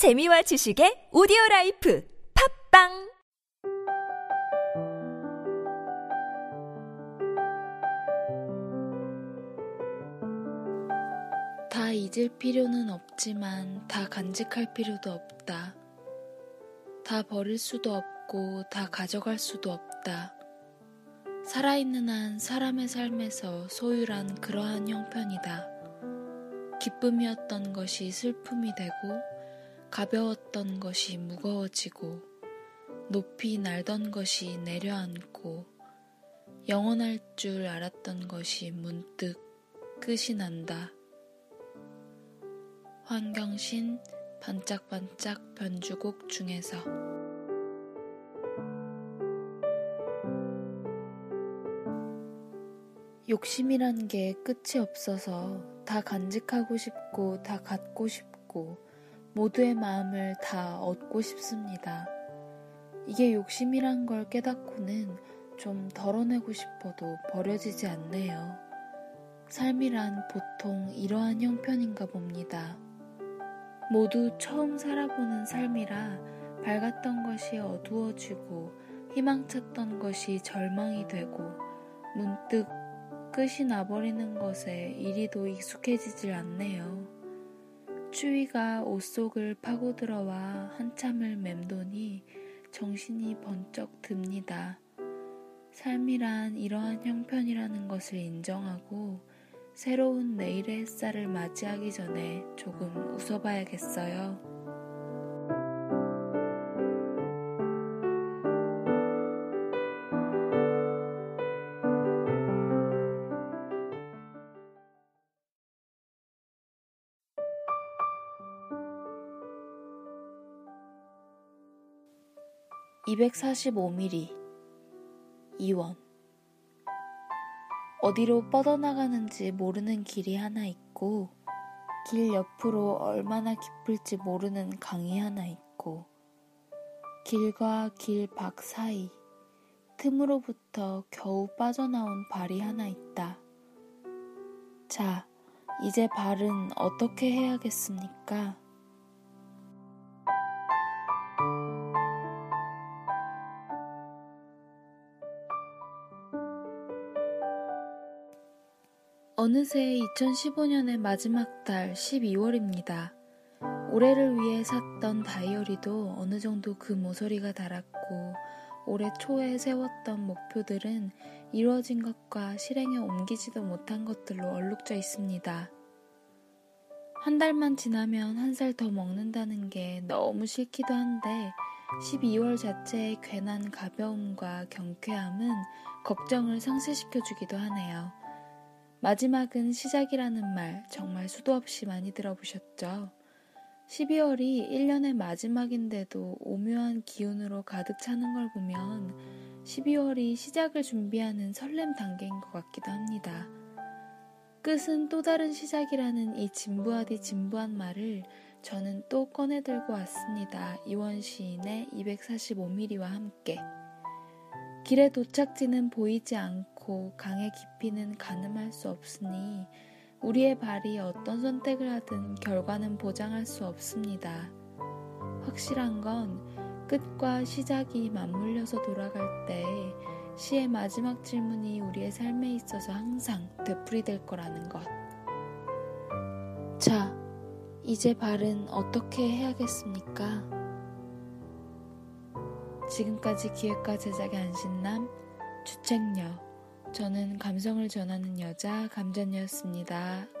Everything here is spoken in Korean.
재미와 지식의 오디오 라이프 팟빵 다 잊을 필요는 없지만 다 간직할 필요도 없다. 다 버릴 수도 없고 다 가져갈 수도 없다. 살아있는 한 사람의 삶에서 소유란 그러한 형편이다. 기쁨이었던 것이 슬픔이 되고 가벼웠던 것이 무거워지고 높이 날던 것이 내려앉고 영원할 줄 알았던 것이 문득 끝이 난다. 환경신 반짝반짝 변주곡 중에서 욕심이란 게 끝이 없어서 다 간직하고 싶고 다 갖고 싶고 모두의 마음을 다 얻고 싶습니다. 이게 욕심이란 걸 깨닫고는 좀 덜어내고 싶어도 버려지지 않네요. 삶이란 보통 이러한 형편인가 봅니다. 모두 처음 살아보는 삶이라 밝았던 것이 어두워지고 희망찼던 것이 절망이 되고 문득 끝이 나버리는 것에 이리도 익숙해지질 않네요. 추위가 옷 속을 파고들어와 한참을 맴도니 정신이 번쩍 듭니다. 삶이란 이러한 형편이라는 것을 인정하고 새로운 내일의 햇살을 맞이하기 전에 조금 웃어봐야겠어요. 245mm 2원 어디로 뻗어나가는지 모르는 길이 하나 있고 길 옆으로 얼마나 깊을지 모르는 강이 하나 있고 길과 길 밖 사이 틈으로부터 겨우 빠져나온 발이 하나 있다. 자, 이제 발은 어떻게 해야겠습니까? 어느새 2015년의 마지막 달 12월입니다. 올해를 위해 샀던 다이어리도 어느 정도 그 모서리가 달았고 올해 초에 세웠던 목표들은 이루어진 것과 실행에 옮기지도 못한 것들로 얼룩져 있습니다. 한 달만 지나면 한 살 더 먹는다는 게 너무 싫기도 한데 12월 자체의 괜한 가벼움과 경쾌함은 걱정을 상쇄시켜주기도 하네요. 마지막은 시작이라는 말 정말 수도 없이 많이 들어보셨죠? 12월이 1년의 마지막인데도 오묘한 기운으로 가득 차는 걸 보면 12월이 시작을 준비하는 설렘 단계인 것 같기도 합니다. 끝은 또 다른 시작이라는 이 진부하디 진부한 말을 저는 또 꺼내 들고 왔습니다. 이원 시인의 245mm와 함께. 길의 도착지는 보이지 않고 강의 깊이는 가늠할 수 없으니 우리의 발이 어떤 선택을 하든 결과는 보장할 수 없습니다. 확실한 건 끝과 시작이 맞물려서 돌아갈 때 시의 마지막 질문이 우리의 삶에 있어서 항상 되풀이될 거라는 것. 자, 이제 발은 어떻게 해야겠습니까? 지금까지 기획과 제작의 안신남, 주책녀, 저는 감성을 전하는 여자 감전녀였습니다.